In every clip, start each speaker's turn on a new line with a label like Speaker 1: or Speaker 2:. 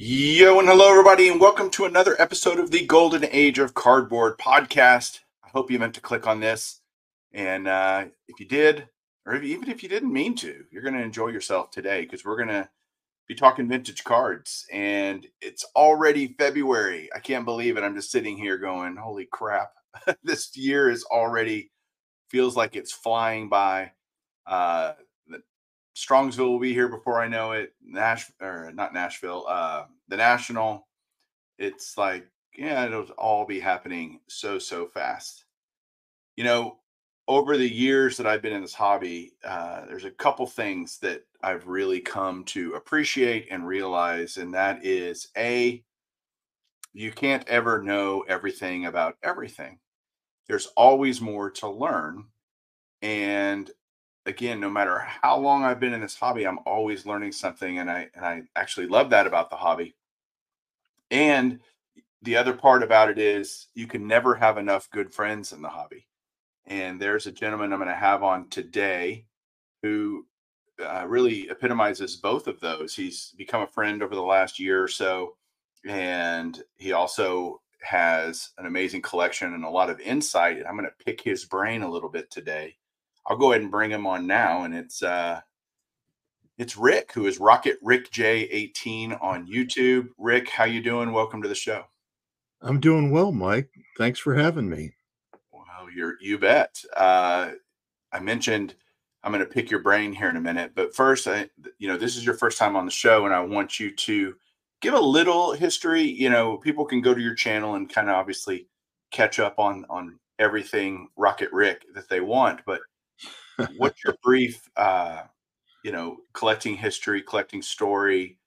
Speaker 1: Yo and hello everybody and welcome to another episode of the Golden Age of Cardboard podcast. I hope you meant to click on this and uh, if you did or if, even if you didn't mean to, you're going to enjoy yourself today because we're going to be talking vintage cards and it's already February. I can't believe it. I'm just sitting here going, "Holy crap. this year is already feels like it's flying by." Uh, Strongsville will be here before I know it. Nash or not Nashville, uh, the National. It's like, yeah, it'll all be happening so, so fast. You know, over the years that I've been in this hobby, uh, there's a couple things that I've really come to appreciate and realize, and that is A, you can't ever know everything about everything. There's always more to learn. And again, no matter how long I've been in this hobby, I'm always learning something, and I and I actually love that about the hobby. And the other part about it is you can never have enough good friends in the hobby. And there's a gentleman I'm going to have on today who uh, really epitomizes both of those. He's become a friend over the last year or so, and he also has an amazing collection and a lot of insight. And I'm going to pick his brain a little bit today I'll go ahead and bring him on now, and it's uh, it's Rick, who is Rocket Rick J18 on YouTube. Rick, how you doing? Welcome to the show.
Speaker 2: I'm doing well, Mike. Thanks for having me.
Speaker 1: Well, you're you bet. Uh, I mentioned I'm going to pick your brain here in a minute, but first, I, you know, this is your first time on the show, and I want you to give a little history. You know, people can go to your channel and kind of obviously catch up on on everything Rocket Rick that they want, but what's your brief uh you know collecting history collecting story?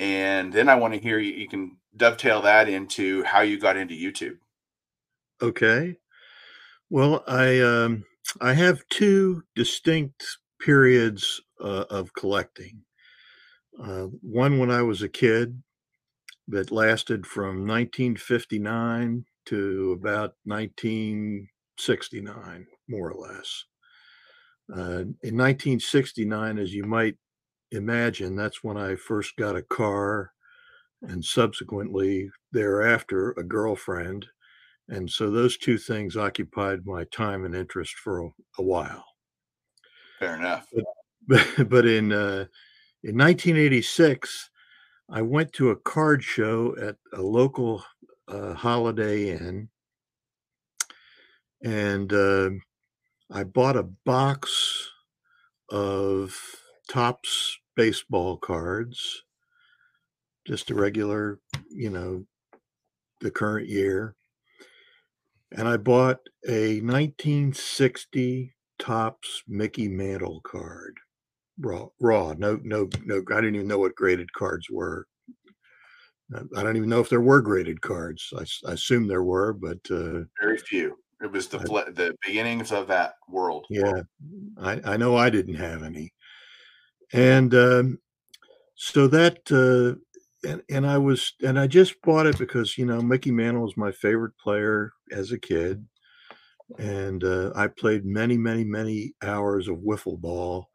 Speaker 1: And then i want to hear you you can dovetail that into how you got into youtube.
Speaker 2: Okay. Well i um i have two distinct periods uh, of collecting. Uh, one when i was a kid that lasted from 1959 to about 1969 more or less uh, in 1969, as you might imagine, that's when I first got a car and subsequently thereafter a girlfriend. And so those two things occupied my time and interest for a, a while.
Speaker 1: Fair enough.
Speaker 2: But, but in, uh, in 1986, I went to a card show at a local uh, Holiday Inn. And uh, I bought a box of Topps baseball cards, just a regular, you know, the current year. And I bought a 1960 Topps Mickey Mantle card. Raw, raw. No, no, no. I didn't even know what graded cards were. I don't even know if there were graded cards. I, I assume there were, but uh,
Speaker 1: very few. It was the the beginnings of that world.
Speaker 2: Yeah, I, I know I didn't have any, and um, so that uh, and and I was and I just bought it because you know Mickey Mantle was my favorite player as a kid, and uh, I played many many many hours of wiffle ball,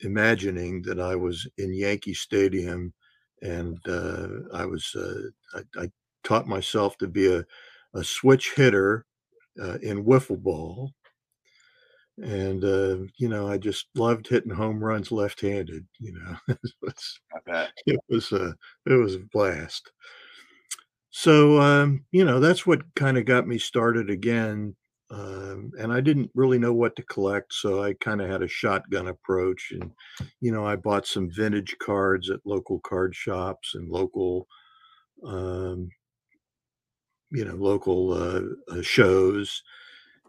Speaker 2: imagining that I was in Yankee Stadium, and uh, I was uh, I, I taught myself to be a a switch hitter uh, in wiffle ball. And, uh, you know, I just loved hitting home runs left handed, you know, it was, it was, a, it was a blast. So, um, you know, that's what kind of got me started again um, and I didn't really know what to collect, so I kind of had a shotgun approach. And you know, I bought some vintage cards at local card shops and local, um, you know, local uh, uh, shows,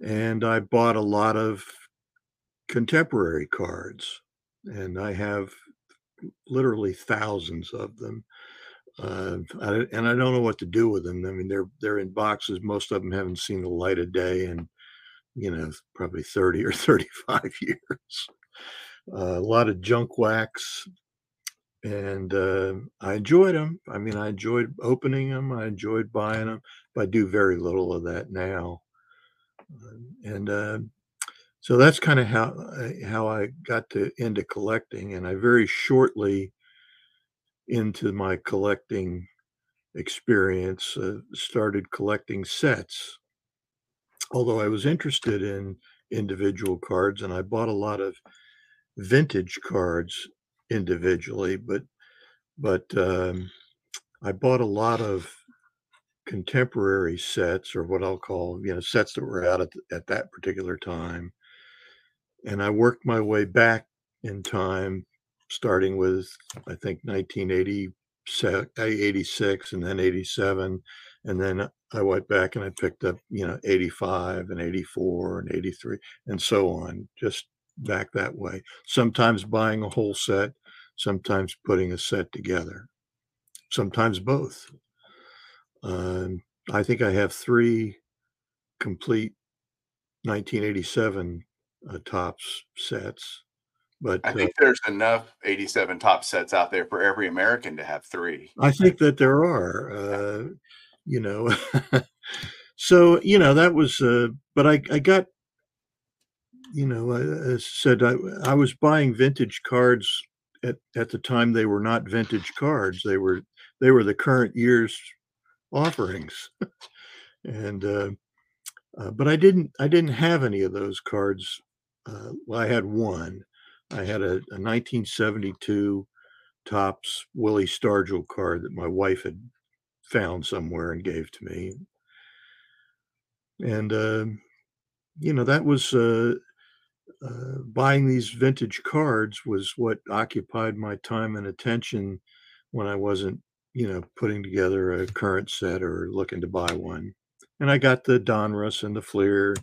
Speaker 2: and I bought a lot of contemporary cards, and I have literally thousands of them. Uh, I, and I don't know what to do with them. I mean, they're they're in boxes. Most of them haven't seen the light of day in, you know, probably thirty or thirty-five years. Uh, a lot of junk wax, and uh, I enjoyed them. I mean, I enjoyed opening them. I enjoyed buying them. But I do very little of that now. and uh, so that's kind of how how I got to into collecting, and I very shortly into my collecting experience uh, started collecting sets. Although I was interested in individual cards, and I bought a lot of vintage cards individually, but but um, I bought a lot of contemporary sets, or what I'll call you know sets that were out at, at that particular time and I worked my way back in time, starting with I think 1986 and then 87, and then I went back and I picked up you know 85 and 84 and 83 and so on, just back that way. Sometimes buying a whole set, sometimes putting a set together, sometimes both. Um, I think I have three complete 1987 uh, Topps sets. But
Speaker 1: I
Speaker 2: uh,
Speaker 1: think there's enough 87 Topps sets out there for every American to have three.
Speaker 2: I think that there are, uh, you know. so you know that was, uh, but I I got, you know, I, I said I I was buying vintage cards at at the time they were not vintage cards. They were they were the current year's offerings, and. Uh, uh, but I didn't. I didn't have any of those cards uh, well, I had one. I had a, a 1972 Topps Willie Stargell card that my wife had found somewhere and gave to me. And, uh, you know, that was uh, uh, buying these vintage cards was what occupied my time and attention when I wasn't, you know, putting together a current set or looking to buy one. And I got the Donruss and the Fleer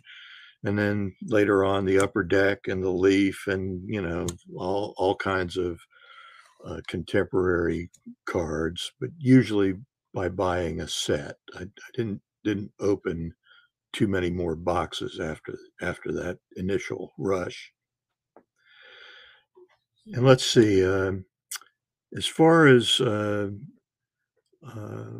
Speaker 2: and then later on the upper deck and the leaf and you know all all kinds of uh, contemporary cards but usually by buying a set I, I, didn't didn't open too many more boxes after after that initial rush. And let's see uh, as far as uh, uh,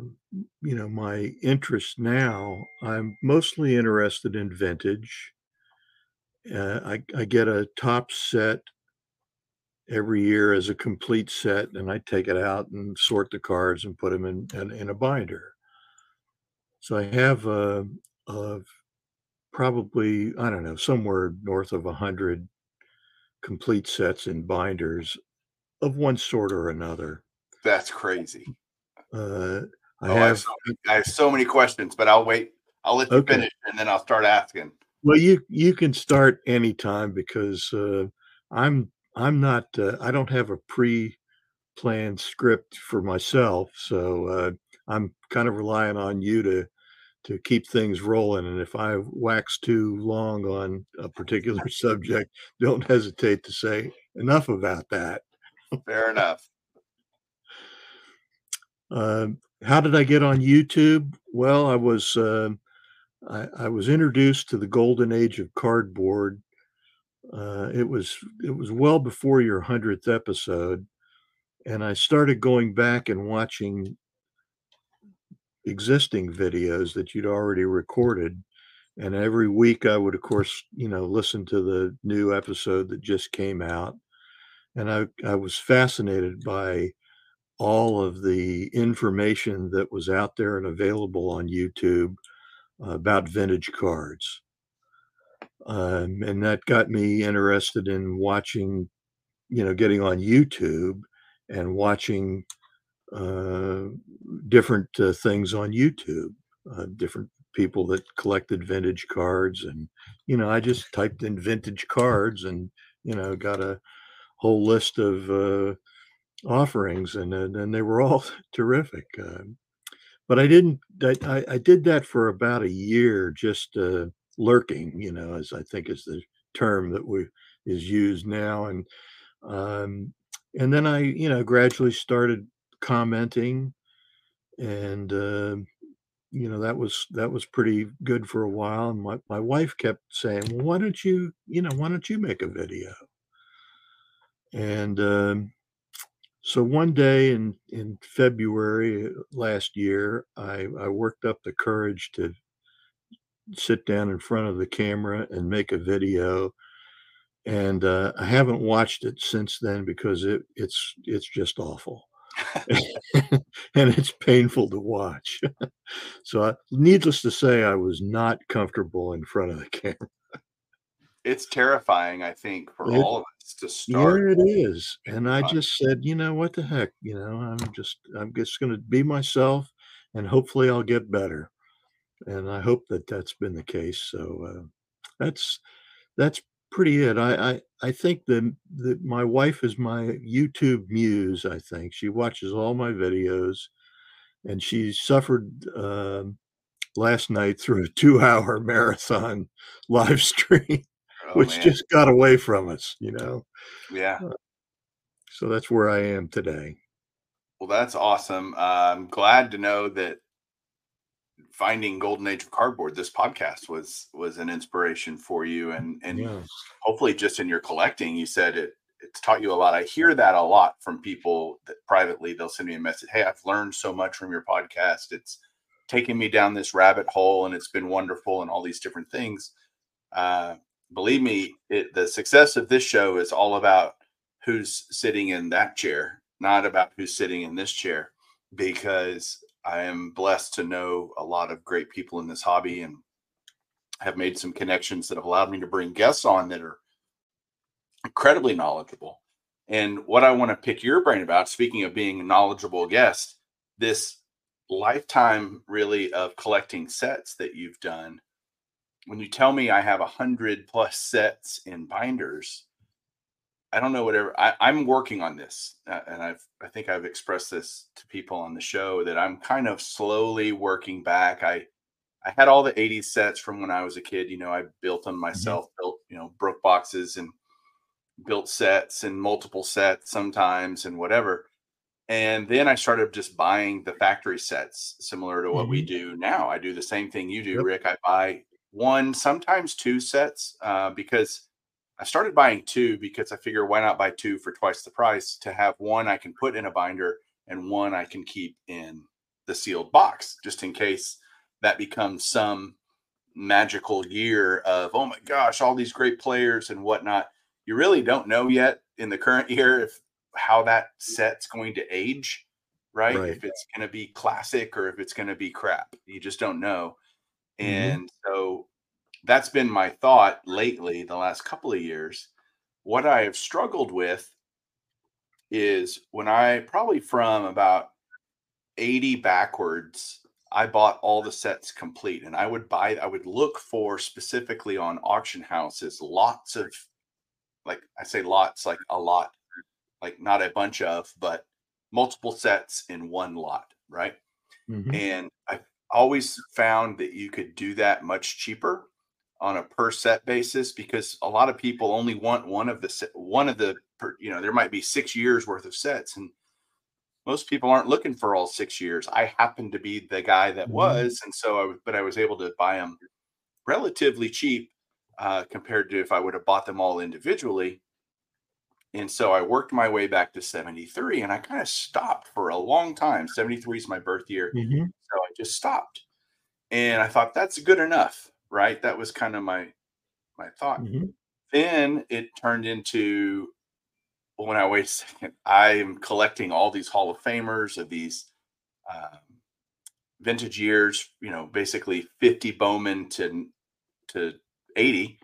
Speaker 2: you know my interest now i'm mostly interested in vintage. Uh, I, I get a Topps set every year as a complete set, and I take it out and sort the cards and put them in in, in a binder. So I have a, a probably I don't know somewhere north of a hundred complete sets in binders of one sort or another.
Speaker 1: That's crazy.
Speaker 2: Uh, I,
Speaker 1: oh,
Speaker 2: have,
Speaker 1: I, have so many, I have so many questions, but I'll wait. I'll let you
Speaker 2: Okay.
Speaker 1: finish and then I'll start asking.
Speaker 2: Well, you you can start anytime because uh, I'm I'm not uh, I don't have a pre-planned script for myself, so uh, I'm kind of relying on you to to keep things rolling. And if I wax too long on a particular subject, don't hesitate to say enough about that.
Speaker 1: Fair enough.
Speaker 2: Um, how did I get on YouTube? Well, I was uh, I, I was introduced to the golden age of cardboard. Uh, it was it was well before your hundredth episode, and I started going back and watching existing videos that you'd already recorded. And every week, I would, of course, you know, listen to the new episode that just came out, and I I was fascinated by all of the information that was out there and available on YouTube uh, about vintage cards. Um, and that got me interested in watching, you know, getting on YouTube and watching different uh, things on YouTube, uh, different people that collected vintage cards, and you know, I just typed in vintage cards, and you know, got a whole list of uh, offerings, and and they were all terrific. Uh, but I didn't. I, I did that for about a year, just uh, lurking, you know, as I think is the term that we is used now, and um, and then I, you know, gradually started commenting, and uh, you know that was that was pretty good for a while. And my my wife kept saying, well, "Why don't you, you know, why don't you make a video?" And um, so one day in in February last year, I I worked up the courage to sit down in front of the camera and make a video and uh, I haven't watched it since then because it it's it's just awful, and it's painful to watch. so, I, needless to say, I was not comfortable in front of the camera.
Speaker 1: It's terrifying, I think, for it, all of us to start.
Speaker 2: Yeah, it is. And I just said, you know, what the heck, you know, I'm just I'm just going to be myself, and hopefully I'll get better. And I hope that that's been the case. So uh, that's that's pretty it. I I, I think that that my wife is my YouTube muse. I think she watches all my videos, and she suffered uh, last night through a two-hour marathon live stream, oh, which man. just got away from us. You know.
Speaker 1: Yeah. Uh,
Speaker 2: so that's where I am today.
Speaker 1: Well, that's awesome. Uh, I'm glad to know that finding golden age of cardboard this podcast was was an inspiration for you and and yeah. hopefully just in your collecting you said it it's taught you a lot. I hear that a lot from people that privately they'll send me a message hey i've learned so much from your podcast. It's taken me down this rabbit hole and it's been wonderful and all these different things. Uh, believe me it, the success of this show is all about who's sitting in that chair not about who's sitting in this chair because I am blessed to know a lot of great people in this hobby and have made some connections that have allowed me to bring guests on that are incredibly knowledgeable. And what I want to pick your brain about, speaking of being a knowledgeable guest, this lifetime really of collecting sets that you've done. When you tell me I have a hundred plus sets in binders, I don't know whatever I, am working on this, uh, and I've I think I've expressed this to people on the show that I'm kind of slowly working back. I I had all the 80s sets from when I was a kid. You know, I built them mm-hmm. myself, mm-hmm. built you know broke boxes and built sets and multiple sets sometimes and whatever. And then I started just buying the factory sets, similar to what mm-hmm. we do now. I do the same thing you do, yep. Rick. I buy one, sometimes two sets, uh, because I started buying two because I figure why not buy two for twice the price? To have one I can put in a binder and one I can keep in the sealed box just in case that becomes some magical year of oh my gosh all these great players and whatnot. You really don't know yet in the current year if how that set's going to age right, right. if it's going to be classic or if it's going to be crap. You just don't know. Mm-hmm. and so that's been my thought lately, the last couple of years. What I have struggled with is when I probably from about 80 backwards, I bought all the sets complete and I would buy, I would look for specifically on auction houses lots of, like I say lots, like a lot, like not a bunch of, but multiple sets in one lot, right? Mm-hmm. And I always found that you could do that much cheaper on a per set basis because a lot of people only want one of the one of the you know there might be six years worth of sets and most people aren't looking for all six years. I happen to be the guy that mm-hmm. was and so i but i was able to buy them relatively cheap uh, compared to if i would have bought them all individually. And so i worked my way back to 73 and i kind of stopped for a long time. 73 is my birth year. Mm-hmm. so i just stopped. And i thought that's good enough right? That was kind of my my thought. Mm-hmm. Then it turned into well, when I wait a second, I am collecting all these Hall of Famers of these um, vintage years, you know, basically 50 Bowman to to 80.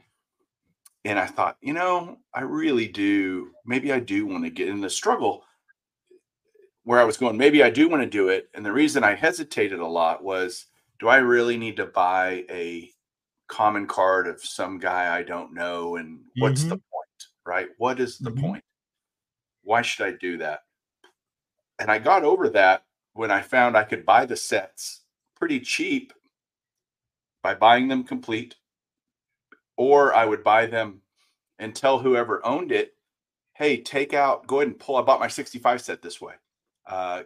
Speaker 1: And I thought, you know, I really do, maybe I do want to get in the struggle where I was going, maybe I do want to do it. And the reason I hesitated a lot was do I really need to buy a common card of some guy I don't know? And what's the
Speaker 2: Mhm.
Speaker 1: point, right? What is the
Speaker 2: Mhm.
Speaker 1: point? Why should I do that? And I got over that when I found I could buy the sets pretty cheap by buying them complete, or I would buy them and tell whoever owned it, hey, take out, go ahead and pull. I bought my 65 set this way. Uh,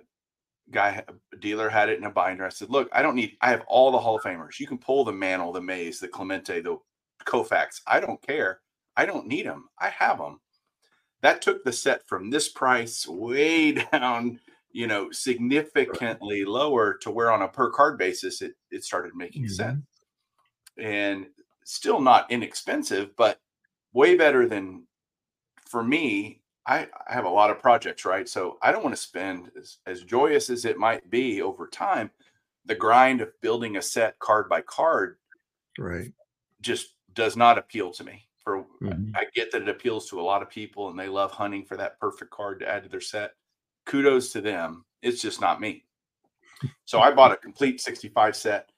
Speaker 1: guy, dealer had it in a binder. I said, look, I don't need, I have all the Hall of Famers. You can pull the Mantle, the Mays, the Clemente, the Koufax. I don't care. I don't need them. I have them. That took the set from this price way down, you know, significantly lower to where on a per card basis it, it started making
Speaker 2: Mhm.
Speaker 1: sense. And still not inexpensive, but way better than for me. I, I have a lot of projects, right? So I don't want to spend as, as joyous as it might be over time, the grind of building a set card by card
Speaker 2: Right.
Speaker 1: just does not appeal to me. For
Speaker 2: Mhm.
Speaker 1: I get that it appeals to a lot of people and they love hunting for that perfect card to add to their set. Kudos to them. It's just not me. So I bought a complete 65 set.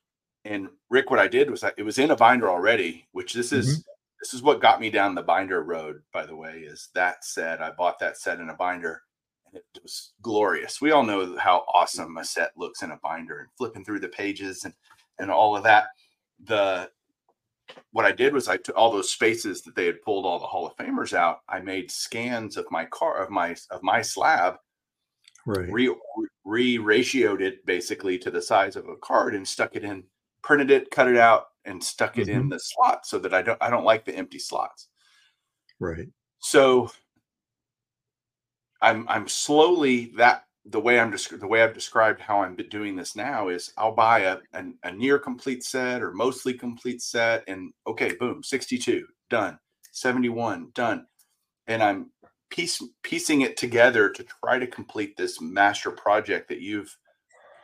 Speaker 1: And Rick, what I did was I, it was in a binder already, which this is this is what got me down the binder road, by the way, is that set. I bought that set in a binder and it was glorious. We all know how awesome a set looks in a binder and flipping through the pages and and all of that. The what I did was I took all those spaces that they had pulled all the Hall of Famers out. I made scans of my car of my of my slab,
Speaker 2: Right.
Speaker 1: re re ratioed it basically to the size of a card and stuck it in, printed it, cut it out, and stuck it in mm-hmm. the slot so that I don't I don't like the empty slots.
Speaker 2: Right.
Speaker 1: So I'm I'm slowly that the way I'm just the way I've described how I'm doing this now is I'll buy a, a a near complete set or mostly complete set and okay boom 62 done 71 done and I'm piece piecing it together to try to complete this master project that you've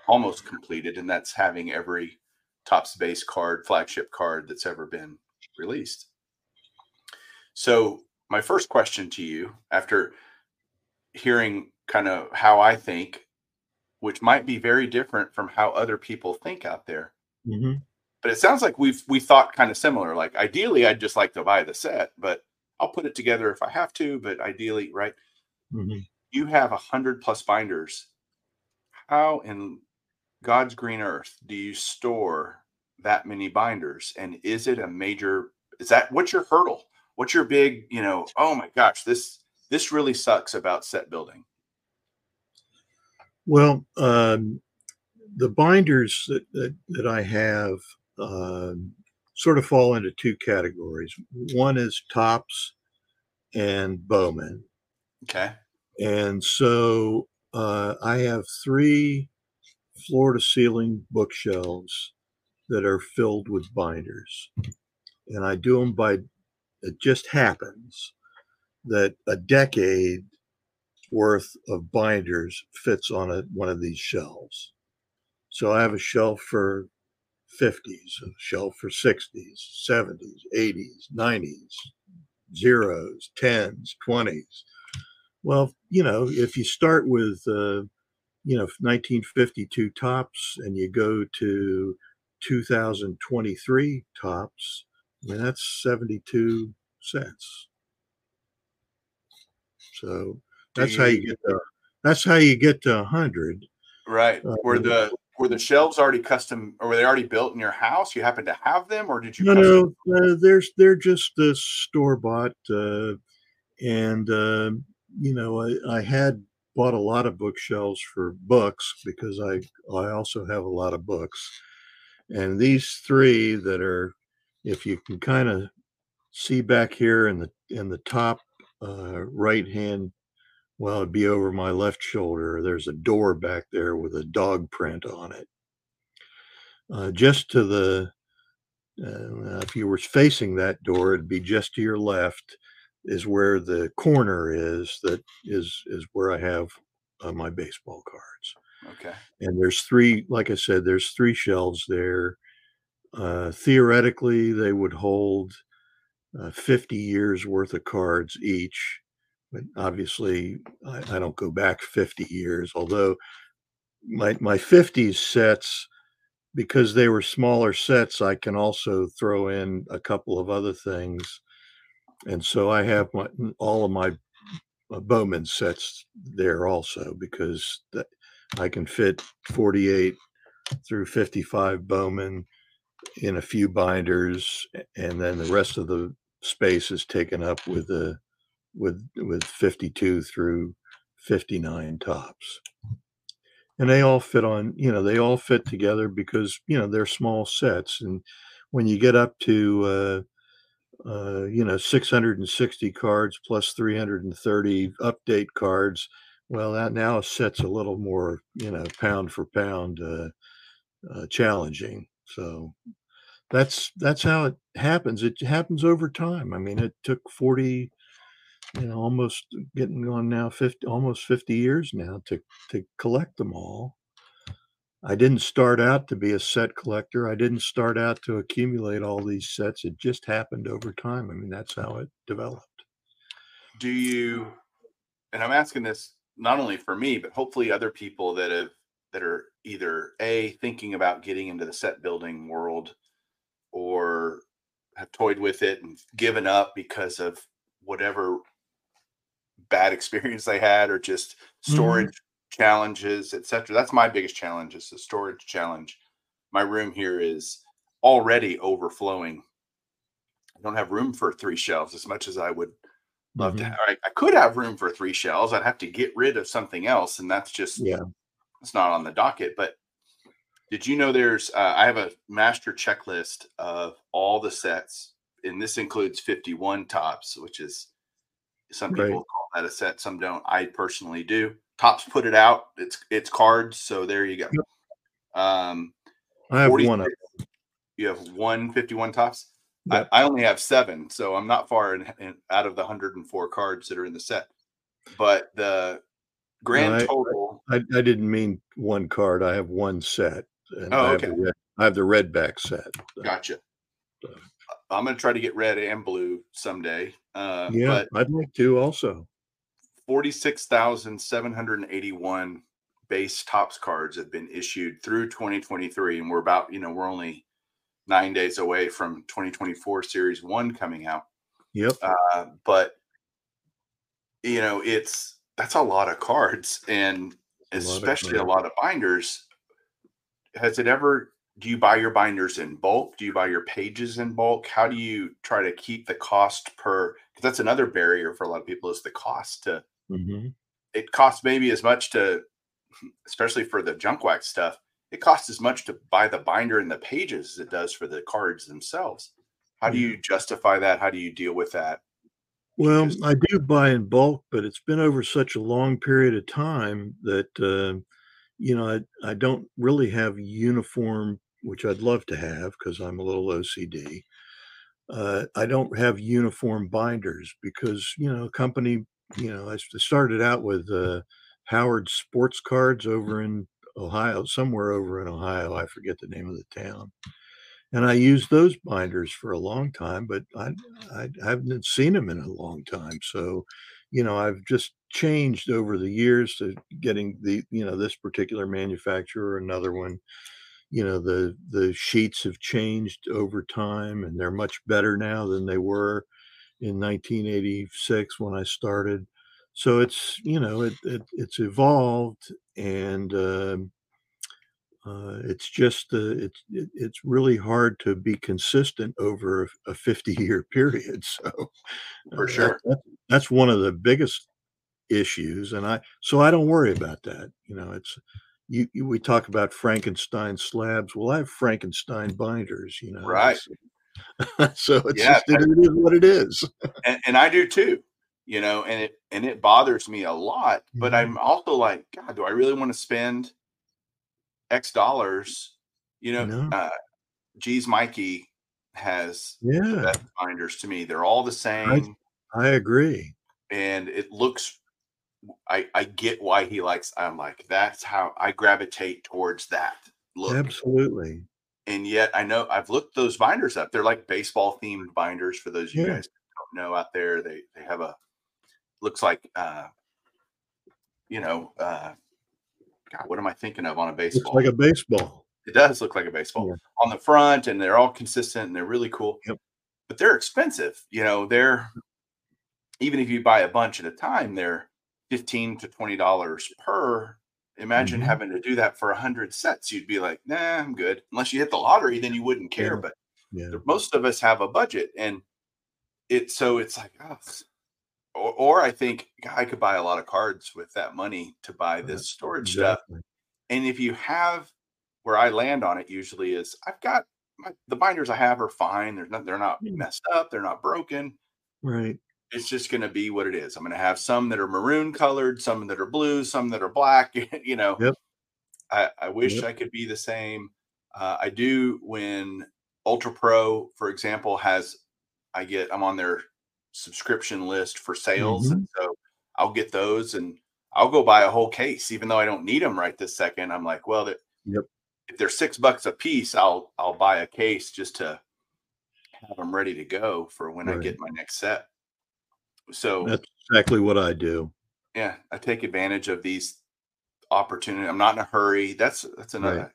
Speaker 1: almost completed and that's having every Topps base card flagship card that's ever been released. So my first question to you after hearing kind of how I think, which might be very different from how other people think out there.
Speaker 2: hmm
Speaker 1: But it sounds like we've we thought kind of similar. Like ideally, I'd just like to buy the set, but I'll put it together if I have to. But ideally, right?
Speaker 2: hmm
Speaker 1: You have a hundred plus binders. How in God's green earth do you store that many binders? And is it a major? Is that what's your hurdle? What's your big? You know, oh my gosh, this this really sucks about set building.
Speaker 2: Well, um, the binders that, that, that I have um, sort of fall into two categories. One is Topps and Bowman.
Speaker 1: Okay.
Speaker 2: And so uh, I have three floor to ceiling bookshelves that are filled with binders. And I do them by, it just happens that a decade worth of binders fits on a, one of these shelves. So I have a shelf for 50s, a shelf for 60s, 70s, 80s, 90s, zeros, 10s, 20s. Well, you know, if you start with, uh, you know, 1952 Topps and you go to 2023 Topps, I mean, that's 72 cents. So that's how you get to, that's how you get to 100.
Speaker 1: right.
Speaker 2: uh,
Speaker 1: Were the were the shelves already custom or were they already built in your house? You happen to have them or did you
Speaker 2: No,
Speaker 1: custom-
Speaker 2: no, uh, there's they're just uh, store bought, uh, and uh, you know I, I had bought a lot of bookshelves for books because I I also have a lot of books, and these three that are, if you can kind of see back here in the in the top uh, right hand, well it'd be over my left shoulder. There's a door back there with a dog print on it. Uh, just to the uh, if you were facing that door, it'd be just to your left is where the corner is. That is is where I have uh, my baseball cards.
Speaker 1: Okay.
Speaker 2: And there's three, like I said, there's three shelves there. Uh, theoretically, they would hold uh, 50 years worth of cards each. But obviously, I, I don't go back 50 years. Although my my 50s sets because they were smaller sets, I can also throw in a couple of other things. And so I have my all of my uh, Bowman sets there also because that I can fit 48 through 55 Bowman in a few binders, and then the rest of the space is taken up with the with with 52 through 59 Topps. and they all fit on you know they all fit together because you know they're small sets and when you get up to uh, you know 660 cards plus 330 update cards well that now sets a little more you know pound for pound uh, uh, challenging. So that's that's how it happens. It happens over time. I mean it took 40 you know, almost getting on now 50, almost 50 years now to, to collect them all. I didn't start out to be a set collector. I didn't start out to accumulate all these sets. It just happened over time. I mean, that's how it developed.
Speaker 1: Do you, and I'm asking this not only for me, but hopefully other people that have, that are either A, thinking about getting into the set building world or have toyed with it and given up because of whatever bad experience they had or just mm-hmm. storage. Challenges, etc. That's my biggest challenge is the storage challenge. My room here is already overflowing. I don't have room for three shelves as much as I would love mm-hmm. to. Have. I, I could have room for three shelves. I'd have to get rid of something else, and that's just
Speaker 2: yeah,
Speaker 1: it's not on the docket. But did you know there's? Uh, I have a master checklist of all the sets, and this includes 51 Topps, which is some people right. call that a set, some don't. I personally do. Topps put it out. It's it's cards, so there you go. Um,
Speaker 2: I have 40, one. Of
Speaker 1: them. You have one 51 Topps. I, I, only have seven, so I'm not far in, in, out of the 104 cards that are in the set. But the grand no, I, total.
Speaker 2: I, I, didn't mean one card. I have one set.
Speaker 1: And oh, I
Speaker 2: okay.
Speaker 1: Have red,
Speaker 2: I have the red back set.
Speaker 1: Gotcha. So. I'm going to try to get red and blue someday. Uh,
Speaker 2: yeah, I'd like to also.
Speaker 1: 46,781 base Topps cards have been issued through 2023. And we're about, you know, we're only nine days away from 2024 Series 1 coming out.
Speaker 2: Yep.
Speaker 1: Uh, but, you know, it's that's a lot of cards and especially a lot of binders. Has it ever do you buy your binders in bulk? Do you buy your pages in bulk? How do you try to keep the cost per? Because that's another barrier for a lot of people is the cost to.
Speaker 2: Mm-hmm.
Speaker 1: It costs maybe as much to, especially for the junk wax stuff. It costs as much to buy the binder and the pages as it does for the cards themselves. How do you justify that? How do you deal with that?
Speaker 2: Well, I do buy in bulk, but it's been over such a long period of time that uh, you know I, I don't really have uniform which I'd love to have because I'm a little OCD. Uh, I don't have uniform binders because you know a company. You know, I started out with uh, Howard Sports Cards over in Ohio, somewhere over in Ohio. I forget the name of the town. And I used those binders for a long time, but I, I haven't seen them in a long time. So, you know, I've just changed over the years to getting the, you know, this particular manufacturer, or another one, you know the the sheets have changed over time and they're much better now than they were in 1986 when I started. So it's you know it, it it's evolved and um, uh, it's just uh, it's it, it's really hard to be consistent over a 50 year period. So
Speaker 1: for uh, sure,
Speaker 2: that, that's one of the biggest issues, and I so I don't worry about that. You know, it's you, you, we talk about Frankenstein slabs. Well, I have Frankenstein binders, you know.
Speaker 1: Right.
Speaker 2: so it's yeah, just, it is what it is.
Speaker 1: and, and, I do too, you know, and it and it bothers me a lot. But mm-hmm. I'm also like, God, do I really want to spend X dollars? You know, no. uh, geez, Mikey has
Speaker 2: yeah.
Speaker 1: binders to me. They're all the same.
Speaker 2: I, I agree.
Speaker 1: And it looks I I get why he likes. I'm like that's how I gravitate towards that look.
Speaker 2: Absolutely.
Speaker 1: And yet I know I've looked those binders up. They're like baseball themed binders for those you guys don't know out there. They they have a looks like uh you know uh God, what am I thinking of on a baseball?
Speaker 2: Looks like a baseball.
Speaker 1: It does look like a baseball
Speaker 2: Yeah.
Speaker 1: on the front, and they're all consistent and they're really cool.
Speaker 2: Yep.
Speaker 1: But they're expensive. You know, they're even if you buy a bunch at a time, they're fifteen to twenty dollars per. Imagine
Speaker 2: Mhm.
Speaker 1: having to do that for a hundred sets. You'd be like, nah, I'm good. Unless you hit the lottery, then you wouldn't care.
Speaker 2: Yeah.
Speaker 1: But
Speaker 2: Yeah.
Speaker 1: the- most of us have a budget, and it so it's like, oh, or, or I think I could buy a lot of cards with that money to buy
Speaker 2: Right.
Speaker 1: this storage stuff. And if you have where I land on it usually is I've got my, the binders I have are fine. They're not they're not
Speaker 2: Mm.
Speaker 1: messed up. They're not broken.
Speaker 2: Right.
Speaker 1: It's just going to be what it is. I'm going to have some that are maroon colored, some that are blue, some that are black. You know,
Speaker 2: Yep.
Speaker 1: I, I wish
Speaker 2: Yep.
Speaker 1: I could be the same. Uh, I do when Ultra Pro, for example, has I get I'm on their subscription list for sales,
Speaker 2: Mm-hmm.
Speaker 1: and so I'll get those and I'll go buy a whole case, even though I don't need them right this second. I'm like, well, that
Speaker 2: Yep.
Speaker 1: if they're six bucks a piece, I'll I'll buy a case just to have them ready to go for when I get my next set. So
Speaker 2: That's exactly what I do.
Speaker 1: yeah, I take advantage of these opportunity. I'm not in a hurry. That's that's another.
Speaker 2: Right.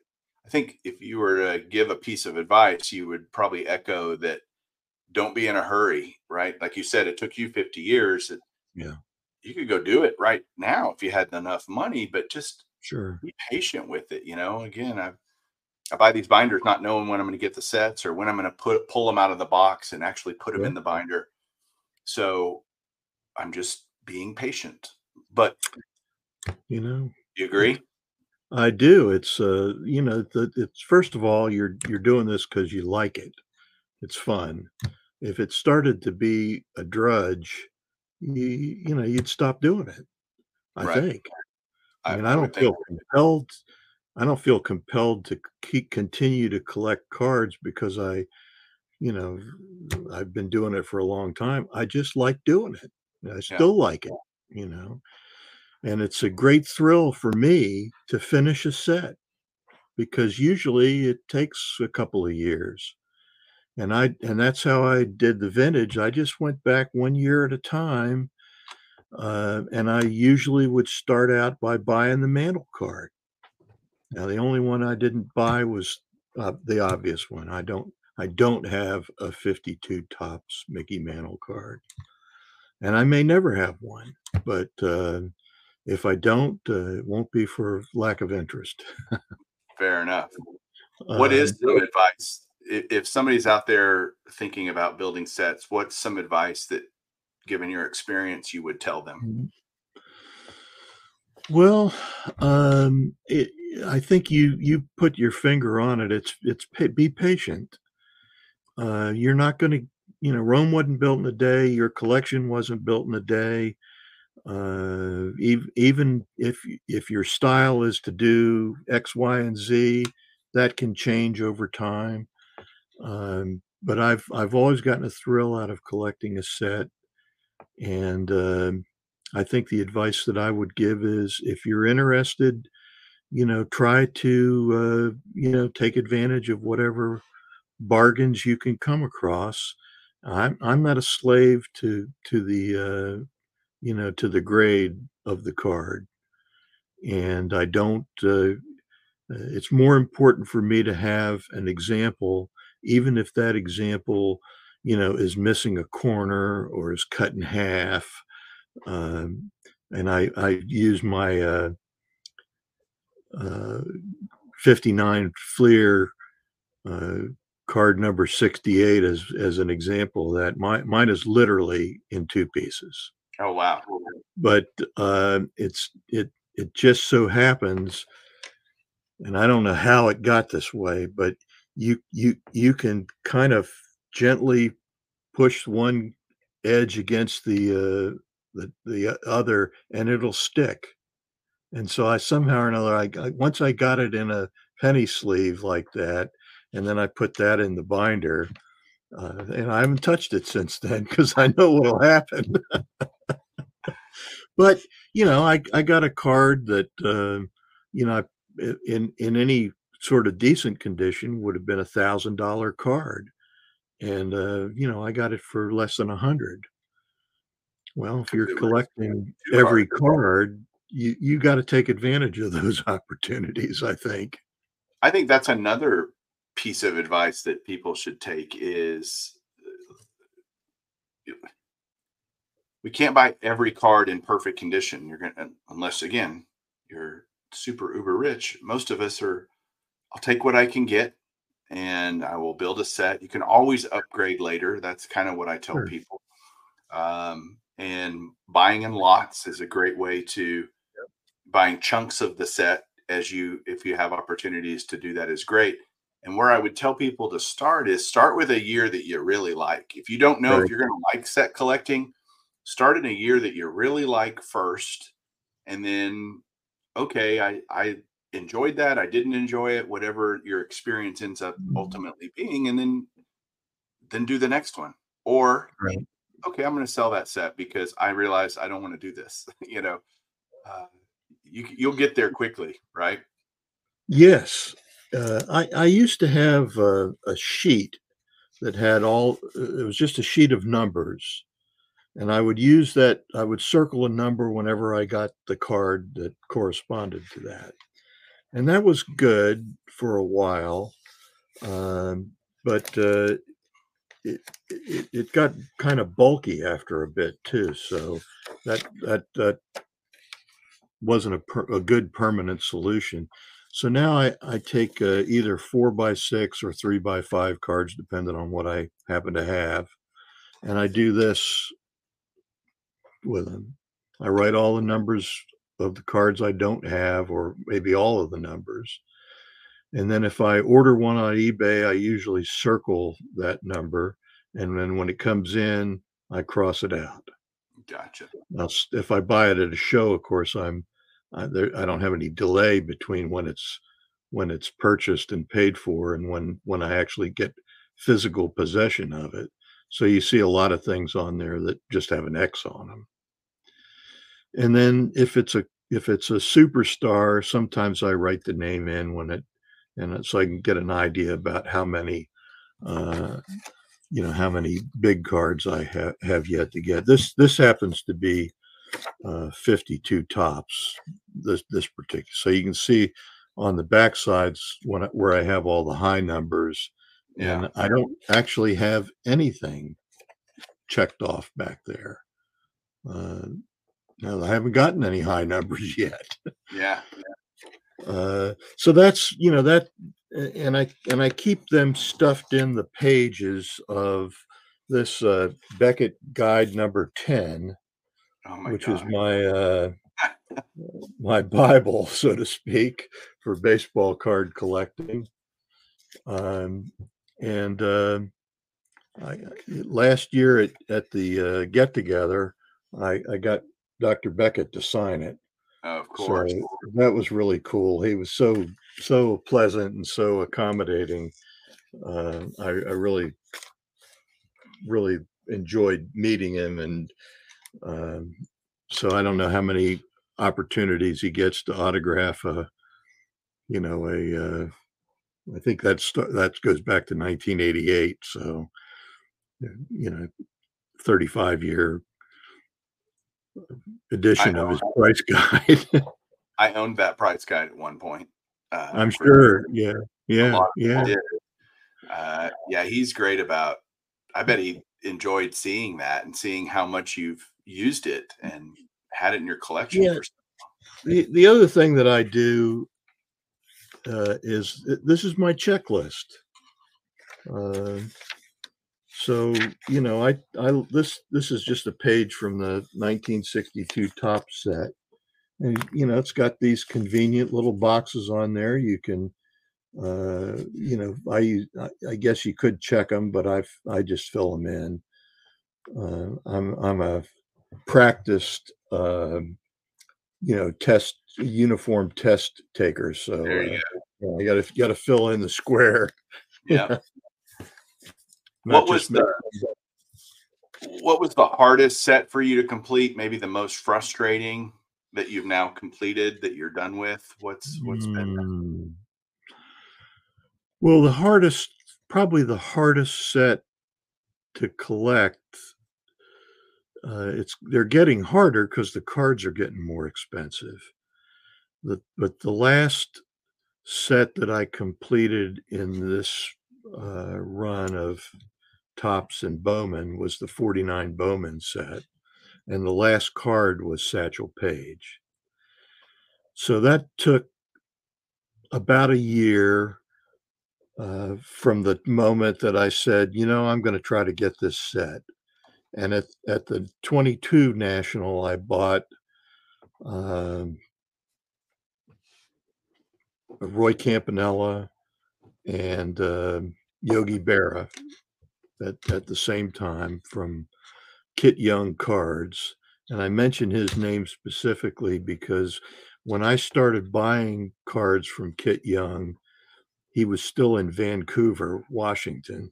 Speaker 1: I think if you were to give a piece of advice, you would probably echo that. Don't be in a hurry, right? Like you said, it took you 50 years. It-
Speaker 2: Yeah.
Speaker 1: you could go do it right now if you had enough money, but just
Speaker 2: Sure.
Speaker 1: be patient with it. You know, again, I I buy these binders not knowing when I'm going to get the sets or when I'm going to put pull them out of the box and actually put them
Speaker 2: Yeah.
Speaker 1: in the binder. So I'm just being patient. But
Speaker 2: You know,
Speaker 1: you agree?
Speaker 2: I do. It's uh, you know, the, it's first of all, you're you're doing this because you like it. It's fun. If it started to be a drudge, you you know, you'd stop doing it. I
Speaker 1: Right.
Speaker 2: think. I mean, I, don't feel compelled. I don't feel compelled to keep continue to collect cards because I, you know, I've been doing it for a long time. I just like doing it. I still like it, you know. And it's a great thrill for me to finish a set because usually it takes a couple of years. And I and that's how I did the vintage. I just went back one year at a time. Uh, and I usually would start out by buying the mantle card. Now the only one I didn't buy was uh, the obvious one. I don't I don't have a 52 Topps Mickey Mantle card. And I may never have one, but uh, if I don't, uh, it won't be for lack of interest.
Speaker 1: Fair enough. What is
Speaker 2: Um,
Speaker 1: some advice if, somebody's out there thinking about building sets? What's some advice that, given your experience, you would tell them?
Speaker 2: Mhm. Well, um, it, I think you you put your finger on it. It's it's be patient. Uh, you're not going to, you know, Rome wasn't built in a day. Your collection wasn't built in a day. Uh, ev- even if if your style is to do X, Y, and Z, that can change over time. Um, but I've I've always gotten a thrill out of collecting a set, and um, I think the advice that I would give is if you're interested, you know, try to, uh, you know, take advantage of whatever bargains you can come across. I'm, I'm not a slave to, to the, uh, you know, to the grade of the card. And I don't, uh, it's more important for me to have an example, even if that example, you know, is missing a corner or is cut in half um, and I I use my uh, uh, 59 Fleer uh, card number 68 as as an example of that. My, mine is literally in two pieces,
Speaker 1: Oh wow!
Speaker 2: but uh, it's it it just so happens, and I don't know how it got this way, but you you you can kind of gently push one edge against the uh, the the other and it'll stick and so i somehow or another i got, once i got it in a penny sleeve like that and then i put that in the binder uh, and i haven't touched it since then because i know what'll happen. But you know i i got a card that uh, you know in in any sort of decent condition would have been a thousand dollar card. And uh, you know i got it for less than a hundred. Well if you're collecting every card you you got to take advantage of those opportunities i think.
Speaker 1: I think that's another piece of advice that people should take is uh, we can't buy every card in perfect condition. You're gonna unless again you're super uber rich. Most of us are. I'll take what I can get, and I will build a set. You can always upgrade later. That's kind of what I tell
Speaker 2: Sure.
Speaker 1: people. Um, and buying in lots is a great way to buying chunks of the set as you if you have opportunities to do that is great. And where I would tell people to start is start with a year that you really like. If you don't know
Speaker 2: Right.
Speaker 1: if you're going to like set collecting, start in a year that you really like first and then okay, I I enjoyed that, I didn't enjoy it, whatever your experience ends up
Speaker 2: Mhm.
Speaker 1: ultimately being and then then do the next one. Or
Speaker 2: Right.
Speaker 1: okay, I'm going to sell that set because I realize I don't want to do this, you know. Uh, you you'll get there quickly, right?
Speaker 2: Yes. Uh, I, I used to have uh, a sheet that had all, uh, it was just a sheet of numbers. And I would use that, I would circle a number whenever I got the card that corresponded to that. And that was good for a while. Um, but uh, it, it, it got kind of bulky after a bit too. So that, that, that wasn't a, per, a good permanent solution. So now I, I take uh, either four by six or three by five cards, depending on what I happen to have. And I do this with them. I write all the numbers of the cards I don't have, or maybe all of the numbers. And then if I order one on eBay, I usually circle that number. And then when it comes in, I cross it out.
Speaker 1: Gotcha.
Speaker 2: Now, if I buy it at a show, of course, I'm I, there, I don't have any delay between when it's when it's purchased and paid for and when when I actually get physical possession of it. So you see a lot of things on there that just have an X on them. And then if it's a if it's a superstar, sometimes I write the name in when it and so I can get an idea about how many uh, you know how many big cards I have have yet to get. This this happens to be uh, 52 Topps. This this particular, so you can see on the back sides when I, where I have all the high numbers,
Speaker 1: Yeah.
Speaker 2: and I don't actually have anything checked off back there. Uh, no, I haven't gotten any high numbers yet.
Speaker 1: Yeah.
Speaker 2: Uh, so that's you know that and i and i keep them stuffed in the pages of this uh, beckett guide number 10
Speaker 1: Oh
Speaker 2: which
Speaker 1: god.
Speaker 2: is my uh, my bible so to speak for baseball card collecting um, and uh, I, last year at, at the uh, get together I, I got dr beckett to sign it
Speaker 1: of course.
Speaker 2: so that was really cool. He was so so pleasant and so accommodating. Uh, I, I really really enjoyed meeting him, and um, so I don't know how many opportunities he gets to autograph a, you know, a. Uh, I think that's that goes back to 1988. So, you know, 35 year edition of his price guide.
Speaker 1: I owned that price guide at one point. Uh,
Speaker 2: I'm sure. Yeah. Yeah.
Speaker 1: lot of people
Speaker 2: Yeah.
Speaker 1: Uh, yeah, he's great about. I bet he enjoyed seeing that and seeing how much you've used it and had it in your collection.
Speaker 2: Yeah.
Speaker 1: For,
Speaker 2: The, the other thing that I do uh, is this is my checklist. Uh, so you know, I I this this is just a page from the 1962 Topps set, and you know, it's got these convenient little boxes on there. You can, uh, you know, I use- I, I guess you could check them, but I I just fill them in. Uh, I'm I'm a practiced. um you know test uniform test taker so
Speaker 1: there you
Speaker 2: uh, you know, you gotta you gotta fill in the square
Speaker 1: Yeah. What was the what was the hardest set for you to complete? Maybe the most frustrating that you've now completed that you're done with. What's what's been
Speaker 2: Mm. well the hardest probably the hardest set to collect uh, it's they're getting harder because the cards are getting more expensive the, but the last set that I completed in this uh, run of Topps and Bowman was the 49 Bowman set. And the last card was Satchel Paige. So that took about a year uh, from the moment that I said, you know, I'm going to try to get this set. And at, at the 22 National, I bought um, Roy Campanella and uh, Yogi Berra at, at the same time from Kit Young Cards. And I mention his name specifically because when I started buying cards from Kit Young, he was still in Vancouver, Washington.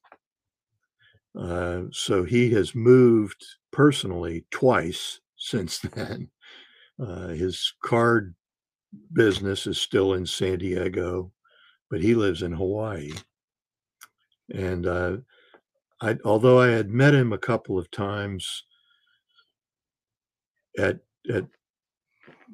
Speaker 2: Uh, so he has moved personally twice since then. Uh, his card business is still in San Diego, but he lives in Hawaii. And uh, I, although I had met him a couple of times at at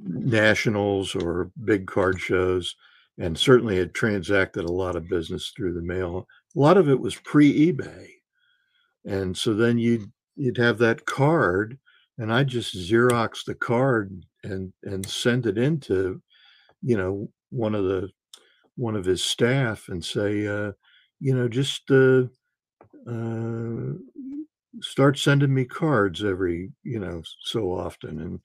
Speaker 2: nationals or big card shows, and certainly had transacted a lot of business through the mail. A lot of it was pre-eBay, and so then you'd you'd have that card, and I just Xerox the card and and send it into, you know, one of the one of his staff and say, uh, you know, just uh, uh, start sending me cards every, you know, so often, and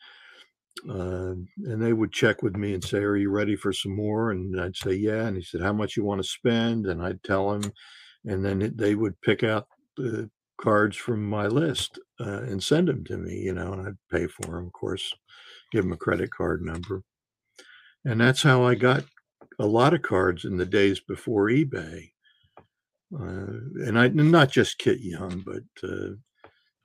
Speaker 2: uh, and they would check with me and say, "Are you ready for some more?" And I'd say, "Yeah." And he said, "How much you want to spend?" And I'd tell him, and then they would pick out the cards from my list uh, and send them to me. You know, and I'd pay for them, of course, give them a credit card number, and that's how I got a lot of cards in the days before eBay. Uh, and I not just Kit Young, but uh,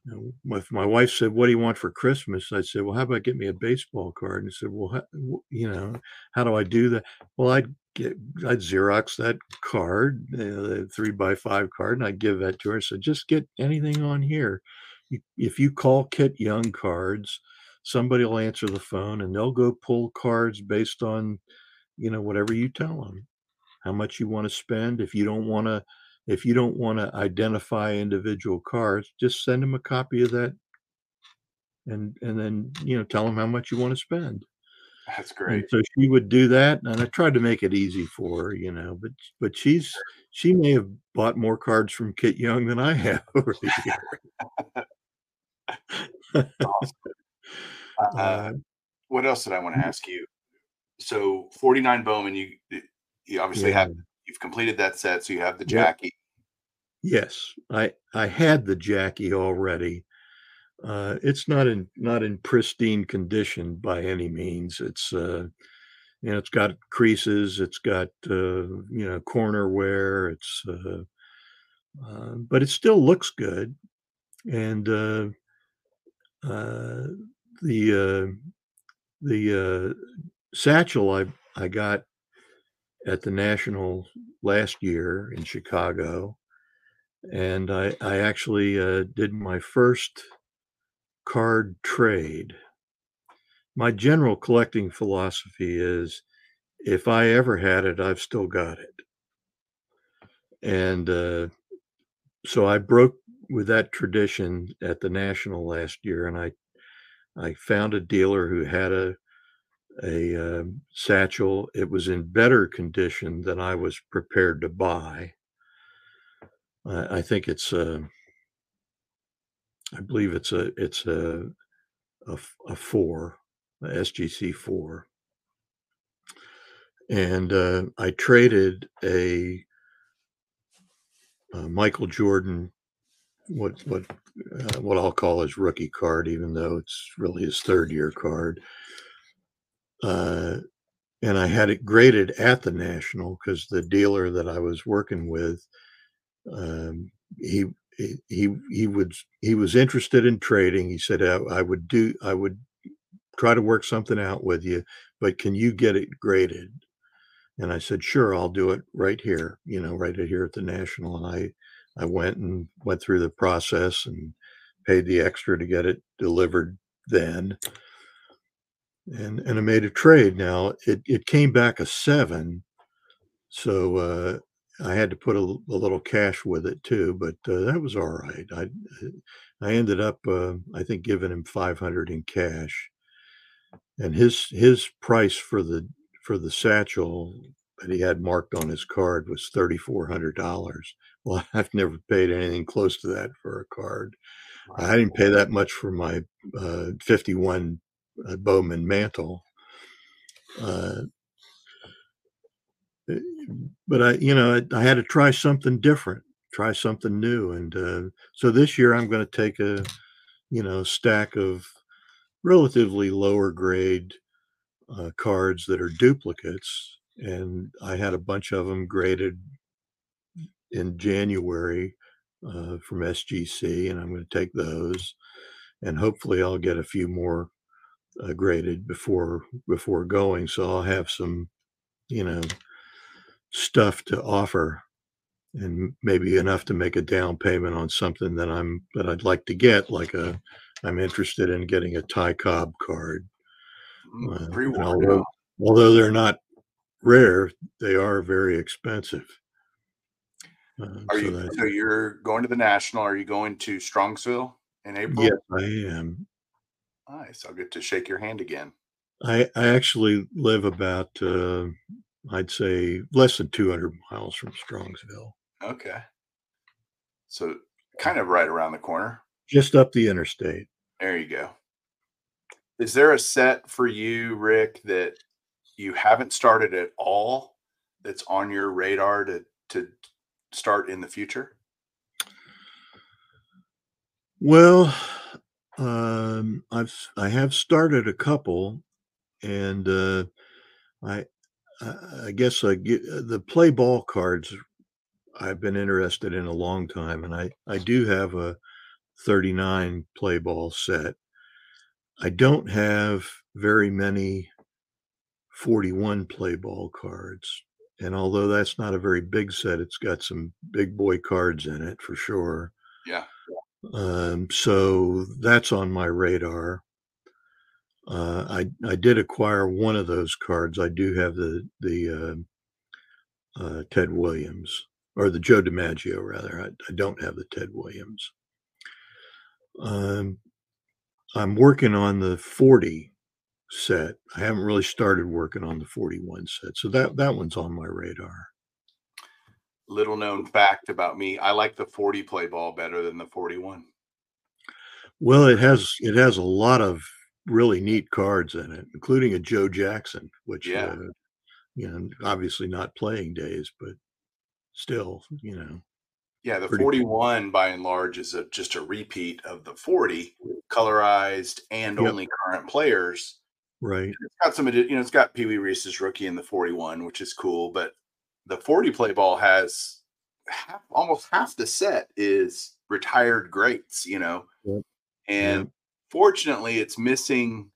Speaker 2: you know, if my wife said, "What do you want for Christmas?" I said, "Well, how about get me a baseball card?" And he said, "Well, how, you know, how do I do that?" Well, I'd get I'd Xerox that card, you the three by five card, and I'd give that to her. So just get anything on here. If you call Kit Young Cards, somebody will answer the phone, and they'll go pull cards based on, you know, whatever you tell them, how much you want to spend. If you don't want to if you don't want to identify individual cards, just send them a copy of that and and then you know tell them how much you want to spend.
Speaker 1: That's great.
Speaker 2: And so she would do that, and I tried to make it easy for her, you know. But but she's she may have bought more cards from Kit Young than I have over the year.
Speaker 1: awesome. uh, uh, what else did I want to ask you? So 49 Bowman, you you obviously yeah. have you've completed that set, so you have the Jackie.
Speaker 2: Yes, I I had the Jackie already. Uh, it's not in not in pristine condition by any means. It's uh, you know it's got creases, it's got uh, you know corner wear, it's uh, uh, but it still looks good, and uh, uh, the the satchel I I got at the national last year in Chicago and I, I actually did my first card trade. My general collecting philosophy is if I ever had it, I've still got it. And uh, so I broke with that tradition at the national last year, and I I found a dealer who had a a uh, satchel. It was in better condition than I was prepared to buy, I, I think it's a, uh, I believe it's a it's a a, a four, a SGC four, and uh, I traded a, a, Michael Jordan, what what uh, what I'll call his rookie card, even though it's really his third year card. Uh, and I had it graded at the national because the dealer that I was working with um, he he he would he was interested in trading. He said, I, I, would do I would try to work something out with you, but can you get it graded?" And I said, "Sure, I'll do it right here. You know, right here at the National." And I I went and went through the process and paid the extra to get it delivered then. And and I made a trade. Now it it came back a seven, so uh, I had to put a, a, little cash with it too, but uh, that was all right. I I ended up uh, I think giving him 500 in cash, and his his price for the for the satchel that he had marked on his card was thirty four hundred dollars. Well, I've never paid anything close to that for a card. I didn't pay that much for my uh, 51 uh, Bowman mantle. Uh, but I, you know, I, I, had to try something different, try something new. And uh, so this year I'm going to take a, you know, stack of relatively lower grade uh, cards that are duplicates. And I had a bunch of them graded in January uh, from SGC, and I'm going to take those, and hopefully I'll get a few more uh, graded before before going. So I'll have some, you know, stuff to offer, and maybe enough to make a down payment on something that I'm that I'd like to get, like a I'm interested in getting a Ty Cobb card.
Speaker 1: Mm, uh,
Speaker 2: although, although they're not rare, they are very expensive.
Speaker 1: Uh, are so you so you're going to the national? Are you going to Strongsville in April?
Speaker 2: Yes, I am.
Speaker 1: Nice. I'll get to shake your hand again.
Speaker 2: I I actually live about uh, I'd say less than 200 miles from Strongsville.
Speaker 1: Okay. So kind of right around the corner.
Speaker 2: Just up the interstate.
Speaker 1: There you go. Is there a set for you, Rick, that you haven't started at all that's on your radar to to start in the future?
Speaker 2: Well, um, I've I have started a couple, and uh, I I guess I get uh, the play ball cards. I've been interested in a long time, and I I do have a 39 play ball set. I don't have very many 41 play ball cards. And although that's not a very big set, it's got some big boy cards in it for sure.
Speaker 1: Yeah.
Speaker 2: Um, so that's on my radar. Uh, I I did acquire one of those cards. I do have the the uh, uh, Ted Williams or the Joe DiMaggio rather. I, I don't have the Ted Williams. Um, I'm working on the 40 set. I haven't really started working on the 41 set. So that that one's on my radar.
Speaker 1: Little known fact about me, I like the 40 play ball better than the 41.
Speaker 2: Well, it has it has a lot of really neat cards in it, including a Joe Jackson, which yeah. Uh, you know, obviously not playing days, but still, you know.
Speaker 1: Yeah, the 41 cool. by and large is a just a repeat of the 40 colorized and yep. only current players
Speaker 2: Right.
Speaker 1: It's got some, you know, it's got Pee Wee Reese's rookie in the 41, which is cool, but the 40 play ball has half, almost half the set is retired greats, you know, yep. and yep. Fortunately, it's missing.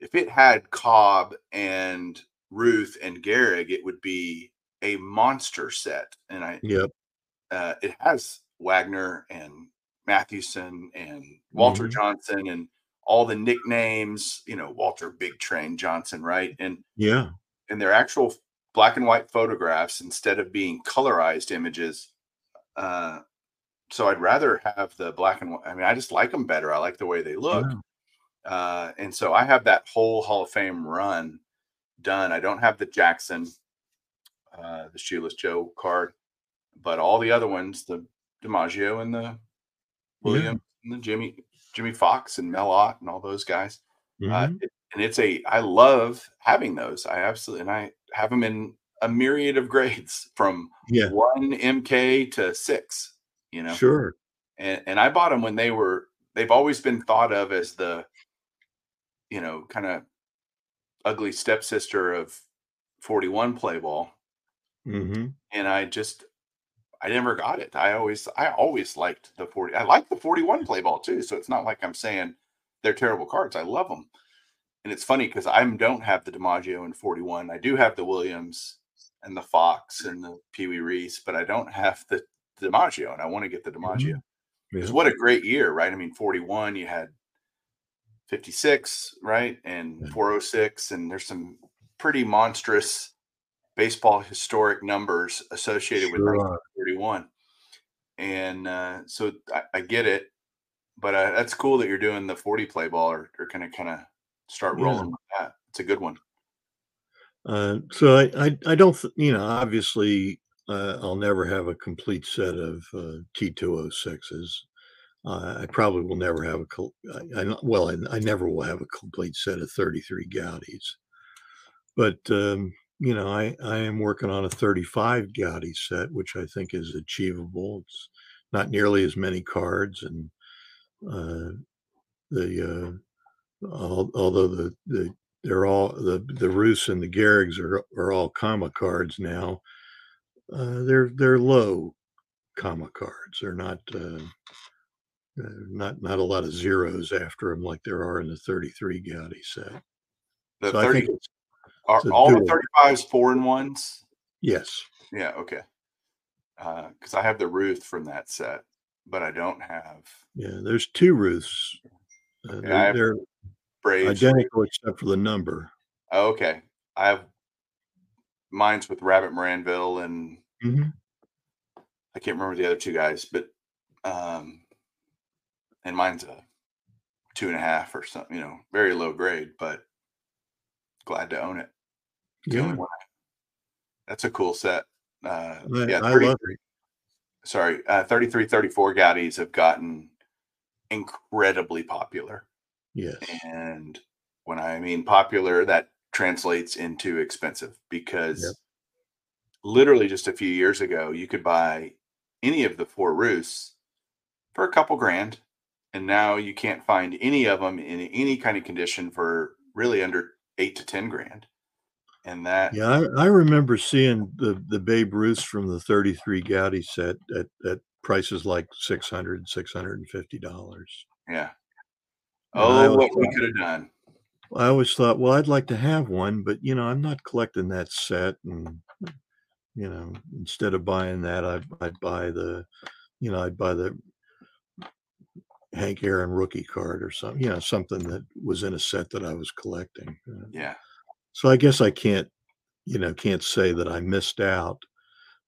Speaker 1: If it had Cobb and Ruth and Gehrig, it would be a monster set. And I,
Speaker 2: yep,
Speaker 1: uh, it has Wagner and Mathewson and Walter mm-hmm. Johnson and all the nicknames, you know, Walter Big Train Johnson, right? And
Speaker 2: yeah,
Speaker 1: and they're actual black and white photographs instead of being colorized images. Uh, so I'd rather have the black and white. I mean, I just like them better. I like the way they look. Yeah. Uh, and so I have that whole Hall of Fame run done. I don't have the Jackson, uh, the Shoeless Joe card, but all the other ones, the DiMaggio and the William yeah. and the Jimmy, Jimmie Foxx and Mel Ott and all those guys. Uh, mm-hmm. Uh, it, and it's a I love having those. I absolutely and I have them in a myriad of grades from
Speaker 2: yeah.
Speaker 1: one MK to six. You know,
Speaker 2: sure.
Speaker 1: And and I bought them when they were. They've always been thought of as the, you know, kind of ugly stepsister of 41 play ball.
Speaker 2: Mm-hmm.
Speaker 1: And I just I never got it. I always I always liked the 40. I like the 41 play ball too. So it's not like I'm saying they're terrible cards. I love them. And it's funny because I don't have the DiMaggio in 41. I do have the Williams and the Foxx and the Pee Wee Reese, but I don't have the DiMaggio, and I want to get the mm-hmm. DiMaggio. Because yeah. what a great year, right? I mean, 41, you had 56, right? And 406, and there's some pretty monstrous baseball historic numbers associated with
Speaker 2: Sure are.
Speaker 1: 31. And uh, so I, I get it, but uh, that's cool that you're doing the 40 play ball or, or kind of kind of start
Speaker 2: Yeah.
Speaker 1: rolling with that. It's a good one.
Speaker 2: Uh, so I, I, I don't, th- you know, obviously, uh, I'll never have a complete set of uh, T206s. Uh, I probably will never have a, well, I, I never will have a complete set of 33 Goudeys. But, um, you know, I, I am working on a 35 Goudey set, which I think is achievable. It's not nearly as many cards. And uh, the, uh, al- although the, the, they're all the the Ruths and the Gehrigs are are all comma cards now. Uh, they're they're low comma cards. They're not uh, uh, not not a lot of zeros after them like there are in the 33 Goudey set.
Speaker 1: The
Speaker 2: So I
Speaker 1: 30
Speaker 2: think it's
Speaker 1: are all the
Speaker 2: dual.
Speaker 1: 35s four and ones.
Speaker 2: yes.
Speaker 1: Yeah, okay. Uh because I have the Ruth from that set, but I don't have
Speaker 2: Yeah, there's two Ruths. Uh, they're, they're identical except for the number.
Speaker 1: Oh, okay. I have mine's with Rabbit Maranville and
Speaker 2: Mhm.
Speaker 1: I can't remember the other two guys, but um and mine's a two and a half or something, you know, very low grade, but glad to own it.
Speaker 2: Yeah,
Speaker 1: That's a cool set. Uh yeah,
Speaker 2: I love it.
Speaker 1: sorry, uh 33, 34 Goudeys have gotten incredibly popular.
Speaker 2: Yes.
Speaker 1: And when I mean popular, that translates into expensive because literally just a few years ago, you could buy any of the four Ruths for a couple grand. And now you can't find any of them in any kind of condition for really under eight to 10 grand. And that,
Speaker 2: Yeah, I, I remember seeing the the Babe Ruths from the 33 Goudey set at, at prices like 600 650 dollars.
Speaker 1: yeah. Oh, what we could have done.
Speaker 2: I always thought, well, I'd like to have one, but you know, I'm not collecting that set, and you know, instead of buying that, I'd, I'd buy the, you know, I'd buy the Hank Aaron rookie card or something, you know, something that was in a set that I was collecting. Uh,
Speaker 1: Yeah.
Speaker 2: So I guess I can't, you know, can't say that I missed out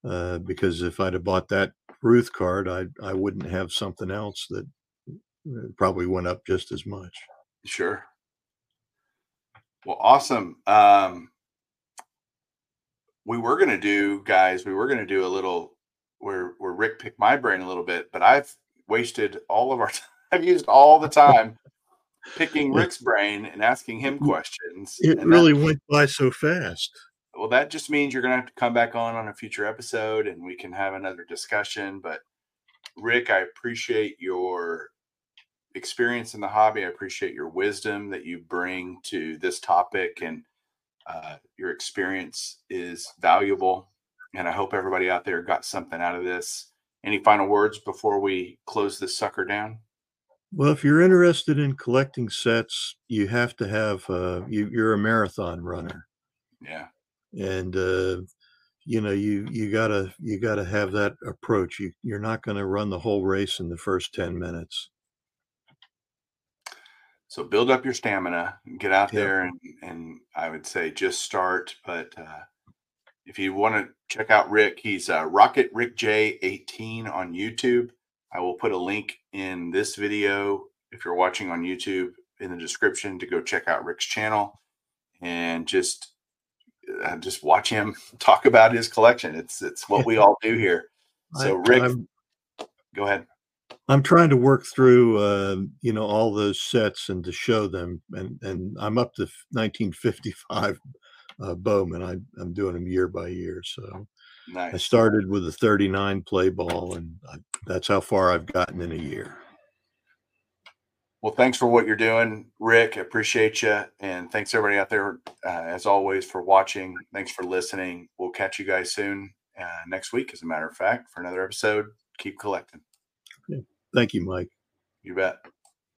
Speaker 2: uh, because if I'd have bought that Ruth card, I I wouldn't have something else that uh, probably went up just as much.
Speaker 1: Sure. Well, awesome. Um, we were going to do, guys, we were going to do a little where, where Rick picked my brain a little bit, but I've wasted all of our time. I've used all the time picking Rick's brain and asking him questions.
Speaker 2: It really
Speaker 1: that,
Speaker 2: went by so fast.
Speaker 1: well, that just means you're going to have to come back on on a future episode and we can have another discussion. But Rick, I appreciate your experience in the hobby. I appreciate your wisdom that you bring to this topic, and uh, your experience is valuable. And I hope everybody out there got something out of this. Any final words before we close this sucker down?
Speaker 2: Well, if you're interested in collecting sets, you have to have uh, you, you're a marathon runner,
Speaker 1: Yeah,
Speaker 2: and uh, you know you you gotta you gotta have that approach. You you're not going to run the whole race in the first ten minutes.
Speaker 1: So build up your stamina, get out
Speaker 2: Yep.
Speaker 1: there, and and I would say just start. But uh, if you want to check out Rick, he's uh, Rocket Rick J 18 on YouTube. I will put a link in this video if you're watching on YouTube in the description to go check out Rick's channel and just uh, just watch him talk about his collection. It's it's what we all do here. So Rick,
Speaker 2: I'm,
Speaker 1: go ahead.
Speaker 2: I'm trying to work through uh, you know all those sets and to show them, and and I'm up to 1955 uh, Bowman. I, I'm doing them year by year, so.
Speaker 1: Nice.
Speaker 2: I started with a 39 play ball, and I, that's how far I've gotten in a year.
Speaker 1: Well, thanks for what you're doing, Rick. Appreciate you. And thanks everybody out there, uh, as always, for watching. Thanks for listening. We'll catch you guys soon uh, next week, as a matter of fact, for another episode. Keep collecting.
Speaker 2: Thank you, Mike.
Speaker 1: You bet.